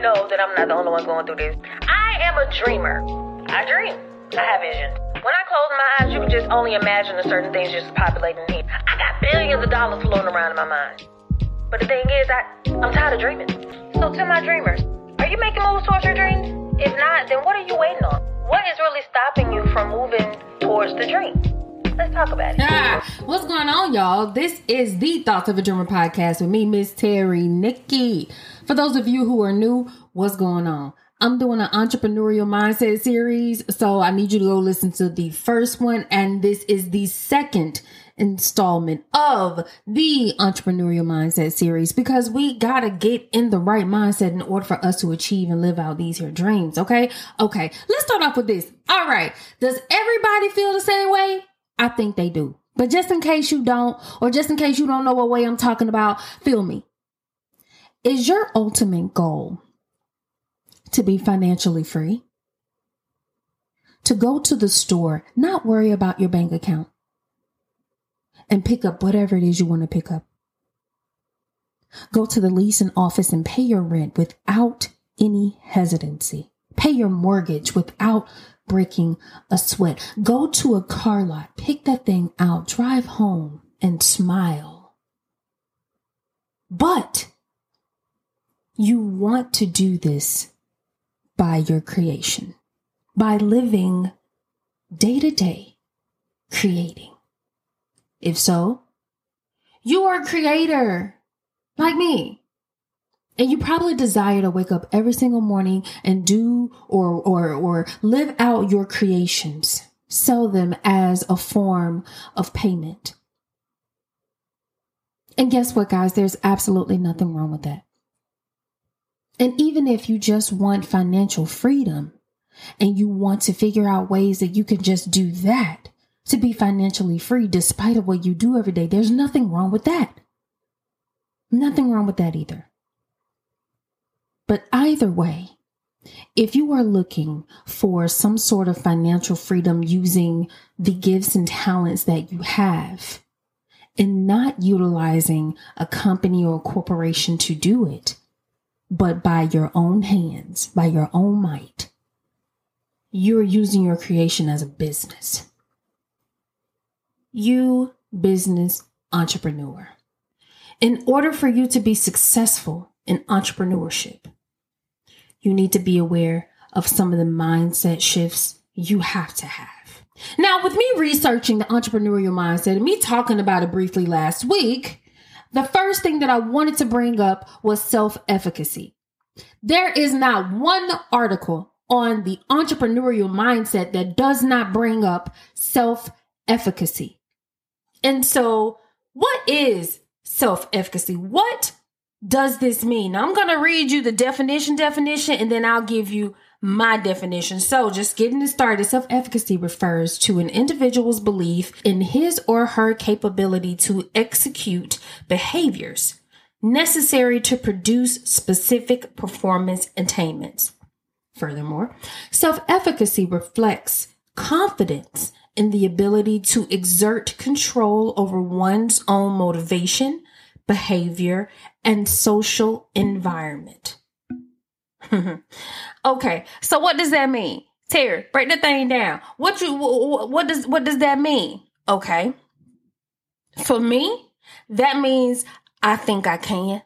know that I'm not the only one going through this. I am a dreamer. I dream. I have visions. When I close my eyes, you can just only imagine the certain things just populating here. I got billions of dollars floating around in my mind. But the thing is, I, I'm tired of dreaming. So to my dreamers, are you making moves towards your dreams? If not, then what are you waiting on? What is really stopping you from moving towards the dream? Let's talk about it. Ah, what's going on, y'all? This is the Thoughts of a Dreamer podcast with me, Miss Terry Nikki. For those of you who are new, what's going on? I'm doing an entrepreneurial mindset series, so I need you to go listen to the first one, and this is the second installment of the entrepreneurial mindset series because we gotta get in the right mindset in order for us to achieve and live out these here dreams. Okay. Okay. Let's start off with this. All right. Does everybody feel the same way? I think they do. But just in case you don't, or just in case you don't know what way I'm talking about, feel me. Is your ultimate goal to be financially free? To go to the store, not worry about your bank account, and pick up whatever it is you want to pick up. Go to the leasing office and pay your rent without any hesitancy. Pay your mortgage without breaking a sweat. Go to a car lot, pick that thing out, drive home, and smile. But you want to do this by your creation, by living day to day, creating. If so, you are a creator like me. And you probably desire to wake up every single morning and do or or or live out your creations. Sell them as a form of payment. And guess what, guys? There's absolutely nothing wrong with that. And even if you just want financial freedom and you want to figure out ways that you can just do that to be financially free despite of what you do every day, there's nothing wrong with that. Nothing wrong with that either. But either way, if you are looking for some sort of financial freedom using the gifts and talents that you have and not utilizing a company or a corporation to do it, but by your own hands, by your own might, you're using your creation as a business. You, business entrepreneur. In order for you to be successful in entrepreneurship, you need to be aware of some of the mindset shifts you have to have. Now, with me researching the entrepreneurial mindset and me talking about it briefly last week, the first thing that I wanted to bring up was self efficacy. There is not one article on the entrepreneurial mindset that does not bring up self efficacy. And so, what is self efficacy? What does this mean? I'm going to read you the definition, definition, and then I'll give you my definition. So, just getting it started, self efficacy refers to an individual's belief in his or her capability to execute behaviors necessary to produce specific performance attainments. Furthermore, self efficacy reflects confidence in the ability to exert control over one's own motivation, behavior, and social environment. okay, so what does that mean? Terry, break the thing down. What you what does what does that mean? Okay. For me, that means I think I can.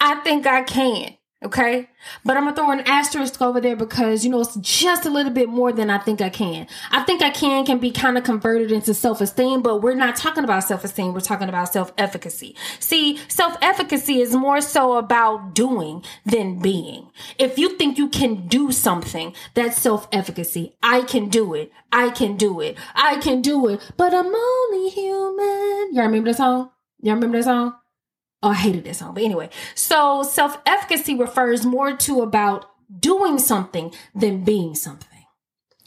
I think I can. Okay. But I'm going to throw an asterisk over there because, you know, it's just a little bit more than I think I can. I think I can can be kind of converted into self esteem, but we're not talking about self esteem. We're talking about self efficacy. See, self efficacy is more so about doing than being. If you think you can do something, that's self efficacy. I can do it. I can do it. I can do it. But I'm only human. Y'all remember that song? Y'all remember that song? Oh, I hated that song. But anyway, so self efficacy refers more to about doing something than being something.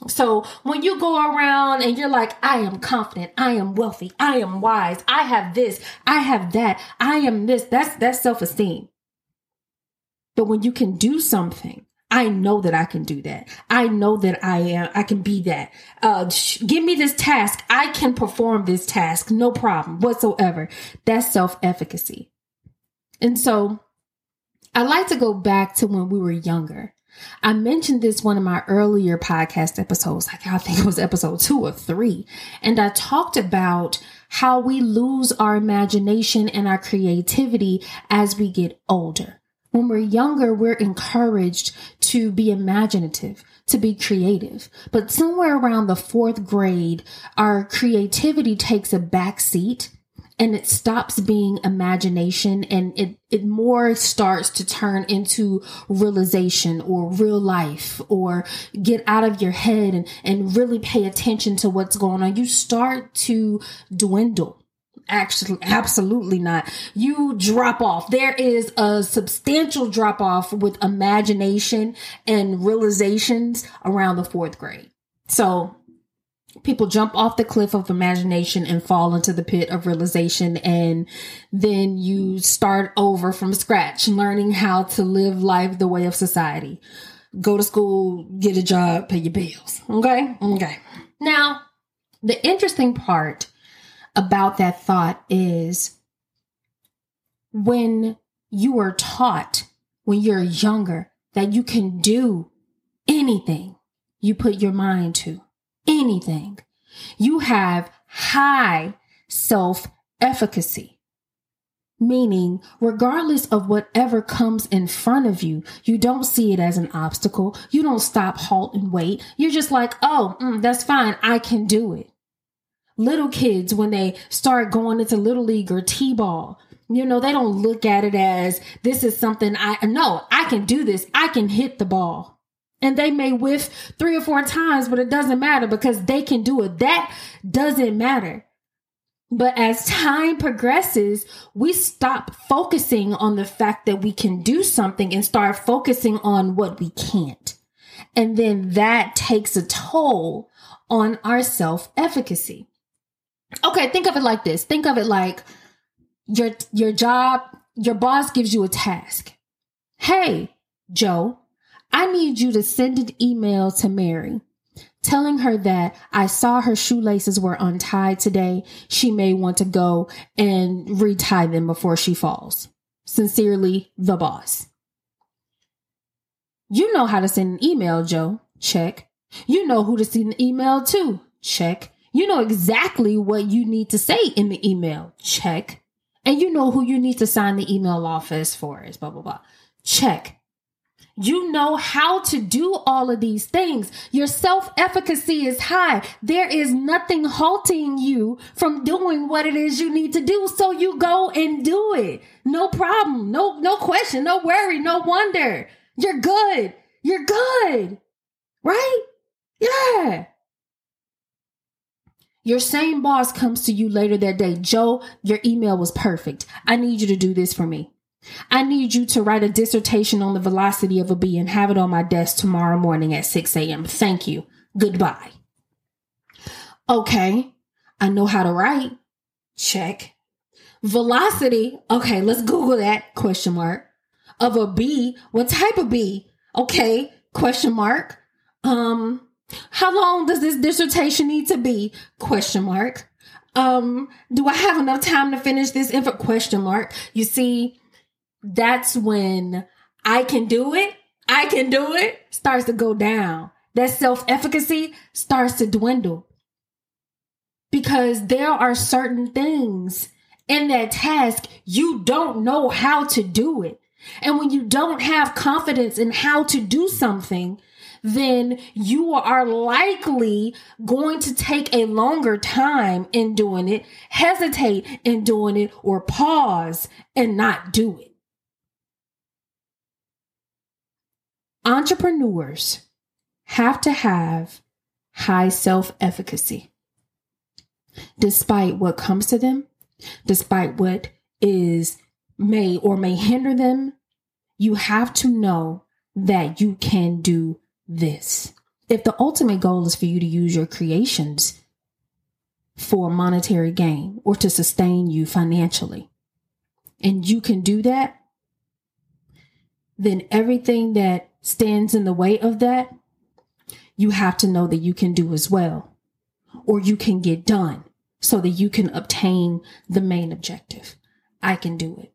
So when you go around and you're like, I am confident, I am wealthy, I am wise, I have this, I have that, I am this, that's that's self-esteem. But when you can do something, I know that I can do that. I know that I am, I can be that. Uh, sh- give me this task. I can perform this task. No problem whatsoever. That's self efficacy. And so I like to go back to when we were younger. I mentioned this one of my earlier podcast episodes, like I think it was episode two or three. And I talked about how we lose our imagination and our creativity as we get older. When we're younger, we're encouraged to be imaginative, to be creative. But somewhere around the fourth grade, our creativity takes a back seat and it stops being imagination and it, it more starts to turn into realization or real life or get out of your head and, and really pay attention to what's going on. You start to dwindle. Actually, absolutely not. You drop off. There is a substantial drop off with imagination and realizations around the fourth grade. So people jump off the cliff of imagination and fall into the pit of realization and then you start over from scratch learning how to live life the way of society. Go to school get a job pay your bills. Okay? Okay. Now the interesting part about that thought is when you are taught when you're younger that you can do anything you put your mind to anything. You have high self efficacy. Meaning, regardless of whatever comes in front of you, you don't see it as an obstacle. You don't stop, halt, and wait. You're just like, oh, mm, that's fine. I can do it. Little kids, when they start going into little league or T ball, you know, they don't look at it as this is something I know I can do this. I can hit the ball and they may whiff three or four times, but it doesn't matter because they can do it. That doesn't matter. But as time progresses, we stop focusing on the fact that we can do something and start focusing on what we can't. And then that takes a toll on our self efficacy. Okay, think of it like this. Think of it like your, your job, your boss gives you a task. Hey, Joe, I need you to send an email to Mary telling her that I saw her shoelaces were untied today. She may want to go and retie them before she falls. Sincerely, the boss. You know how to send an email, Joe. Check. You know who to send an email to. Check. You know exactly what you need to say in the email. Check. And you know who you need to sign the email off as for is blah, blah, blah. Check. You know how to do all of these things. Your self efficacy is high. There is nothing halting you from doing what it is you need to do. So you go and do it. No problem. No, no question. No worry. No wonder. You're good. You're good. Right? Yeah. Your same boss comes to you later that day. Joe, your email was perfect. I need you to do this for me. I need you to write a dissertation on the velocity of a bee and have it on my desk tomorrow morning at 6 a.m. Thank you. Goodbye. Okay, I know how to write. Check. Velocity. Okay, let's Google that question mark. Of a bee. What type of bee? Okay, question mark. Um, how long does this dissertation need to be? Question mark. Um, do I have enough time to finish this info? Question mark. You see, that's when I can do it, I can do it starts to go down. That self efficacy starts to dwindle because there are certain things in that task you don't know how to do it. And when you don't have confidence in how to do something, then you are likely going to take a longer time in doing it, hesitate in doing it, or pause and not do it. Entrepreneurs have to have high self efficacy. Despite what comes to them, despite what is may or may hinder them, you have to know that you can do this. If the ultimate goal is for you to use your creations for monetary gain or to sustain you financially, and you can do that, then everything that stands in the way of that, you have to know that you can do as well, or you can get done so that you can obtain the main objective. I can do it.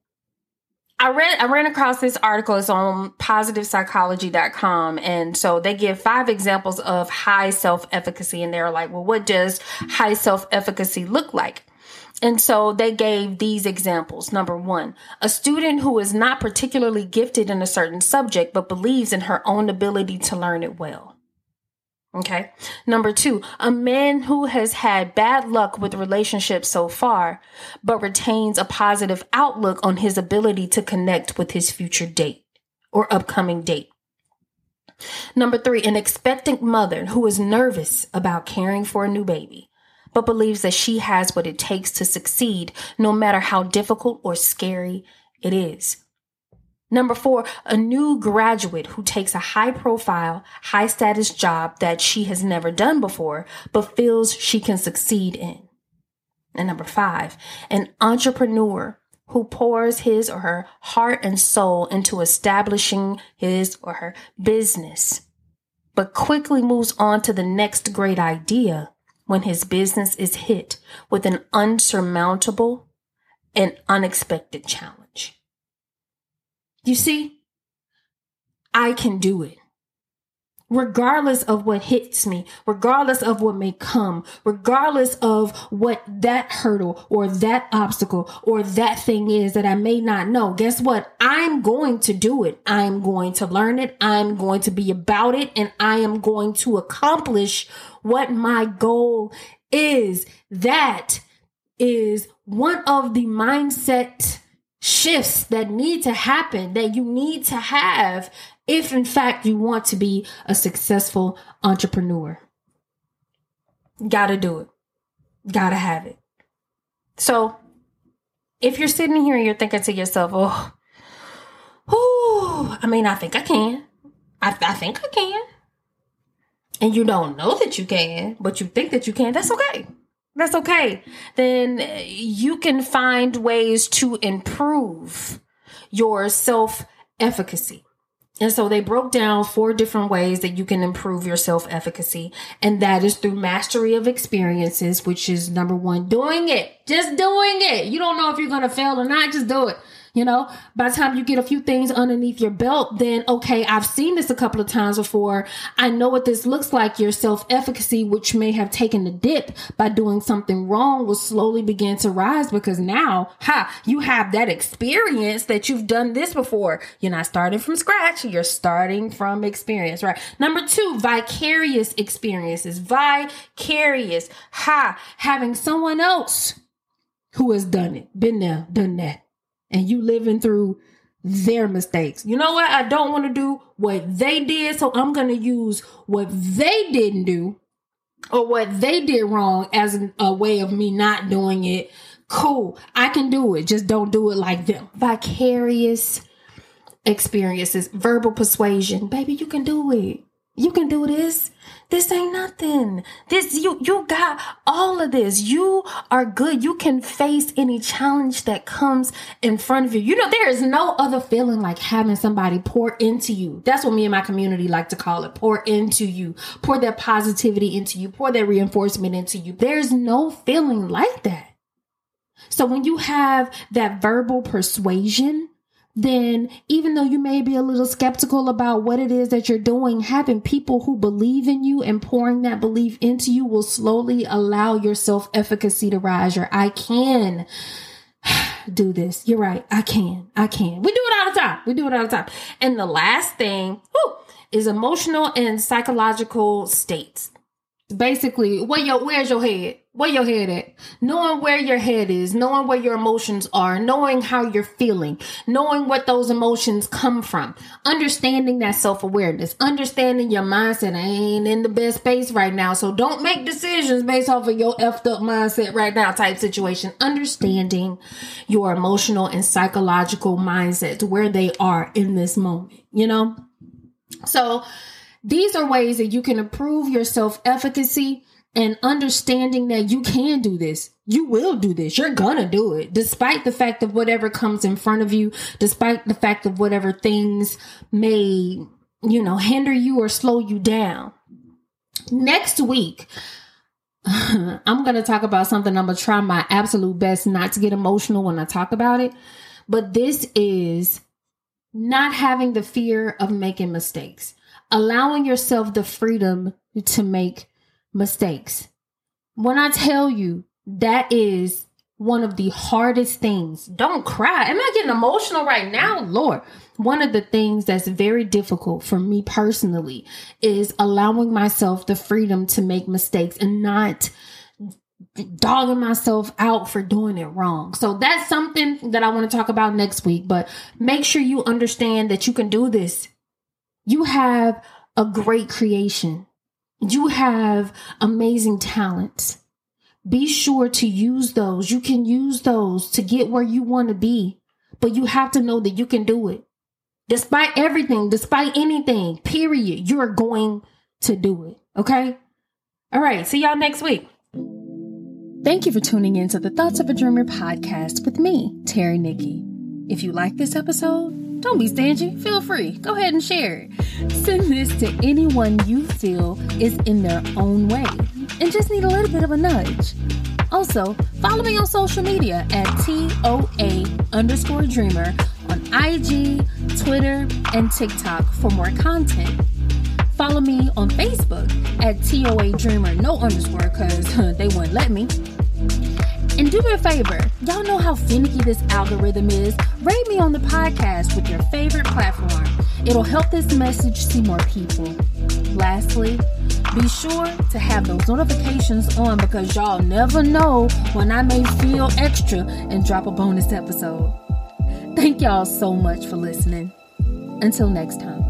I read I ran across this article. It's on positivepsychology.com. And so they give five examples of high self-efficacy. And they're like, well, what does high self-efficacy look like? And so they gave these examples. Number one, a student who is not particularly gifted in a certain subject, but believes in her own ability to learn it well. Okay. Number two, a man who has had bad luck with relationships so far, but retains a positive outlook on his ability to connect with his future date or upcoming date. Number three, an expectant mother who is nervous about caring for a new baby, but believes that she has what it takes to succeed no matter how difficult or scary it is. Number four, a new graduate who takes a high profile, high status job that she has never done before, but feels she can succeed in. And number five, an entrepreneur who pours his or her heart and soul into establishing his or her business, but quickly moves on to the next great idea when his business is hit with an unsurmountable and unexpected challenge. You see, I can do it. Regardless of what hits me, regardless of what may come, regardless of what that hurdle or that obstacle or that thing is that I may not know, guess what? I'm going to do it. I'm going to learn it. I'm going to be about it and I am going to accomplish what my goal is. That is one of the mindset shifts that need to happen that you need to have if in fact you want to be a successful entrepreneur. Gotta do it. Gotta have it. So if you're sitting here and you're thinking to yourself, oh, oh I mean, I think I can. I, I think I can. And you don't know that you can, but you think that you can, that's okay that's okay. Then you can find ways to improve your self efficacy. And so they broke down four different ways that you can improve your self efficacy. And that is through mastery of experiences, which is number one, doing it. Just doing it. You don't know if you're going to fail or not. Just do it. You know, by the time you get a few things underneath your belt, then okay, I've seen this a couple of times before. I know what this looks like. Your self efficacy, which may have taken a dip by doing something wrong, will slowly begin to rise because now, ha, you have that experience that you've done this before. You're not starting from scratch. You're starting from experience, right? Number two, vicarious experiences. Vicarious. Ha, having someone else who has done it, been there, done that and you living through their mistakes. You know what? I don't want to do what they did, so I'm going to use what they didn't do or what they did wrong as a way of me not doing it. Cool. I can do it. Just don't do it like them. Vicarious experiences, verbal persuasion. Baby, you can do it. You can do this. This ain't nothing. This you you got all of this. You are good. You can face any challenge that comes in front of you. You know there is no other feeling like having somebody pour into you. That's what me and my community like to call it. Pour into you. Pour that positivity into you. Pour that reinforcement into you. There's no feeling like that. So when you have that verbal persuasion, then even though you may be a little skeptical about what it is that you're doing, having people who believe in you and pouring that belief into you will slowly allow your self efficacy to rise. Your I can do this. You're right. I can. I can. We do it all the time. We do it all the time. And the last thing whew, is emotional and psychological states basically where your where's your head where your head at. Knowing where your head is knowing where your emotions are knowing how you're feeling knowing what those emotions come from. Understanding that self-awareness. Understanding your mindset. I ain't in the best space right now so don't make decisions based off of your effed up mindset right now type situation. Understanding your emotional and psychological mindsets where they are in this moment you know? So these are ways that you can improve your self efficacy and understanding that you can do this. You will do this. You're gonna do it, despite the fact of whatever comes in front of you, despite the fact of whatever things may, you know, hinder you or slow you down. Next week, I'm gonna talk about something I'm gonna try my absolute best not to get emotional when I talk about it. but this is not having the fear of making mistakes, allowing yourself the freedom to make mistakes. When I tell you that is one of the hardest things, don't cry. Am I getting emotional right now? Lord. One of the things that's very difficult for me personally is allowing myself the freedom to make mistakes and not dogging myself out for doing it wrong. So that's something that I want to talk about next week, but make sure you understand that you can do this. You have a great creation. You have amazing talents. Be sure to use those. You can use those to get where you want to be, but you have to know that you can do it. Despite everything, despite anything, period, you're going to do it. Okay? All right. See y'all next week. Thank you for tuning in to the Thoughts of a Dreamer podcast with me, Terry Nikki. If you like this episode, don't be stingy. Feel free. Go ahead and share it. Send this to anyone you feel is in their own way and just need a little bit of a nudge. Also, follow me on social media at TOA underscore dreamer on IG, Twitter, and TikTok for more content. Follow me on Facebook at TOA Dreamer, no underscore, because they wouldn't let me. And do me a favor, y'all know how finicky this algorithm is. Rate me on the podcast with your favorite platform. It'll help this message see more people. Lastly, be sure to have those notifications on because y'all never know when I may feel extra and drop a bonus episode. Thank y'all so much for listening. Until next time.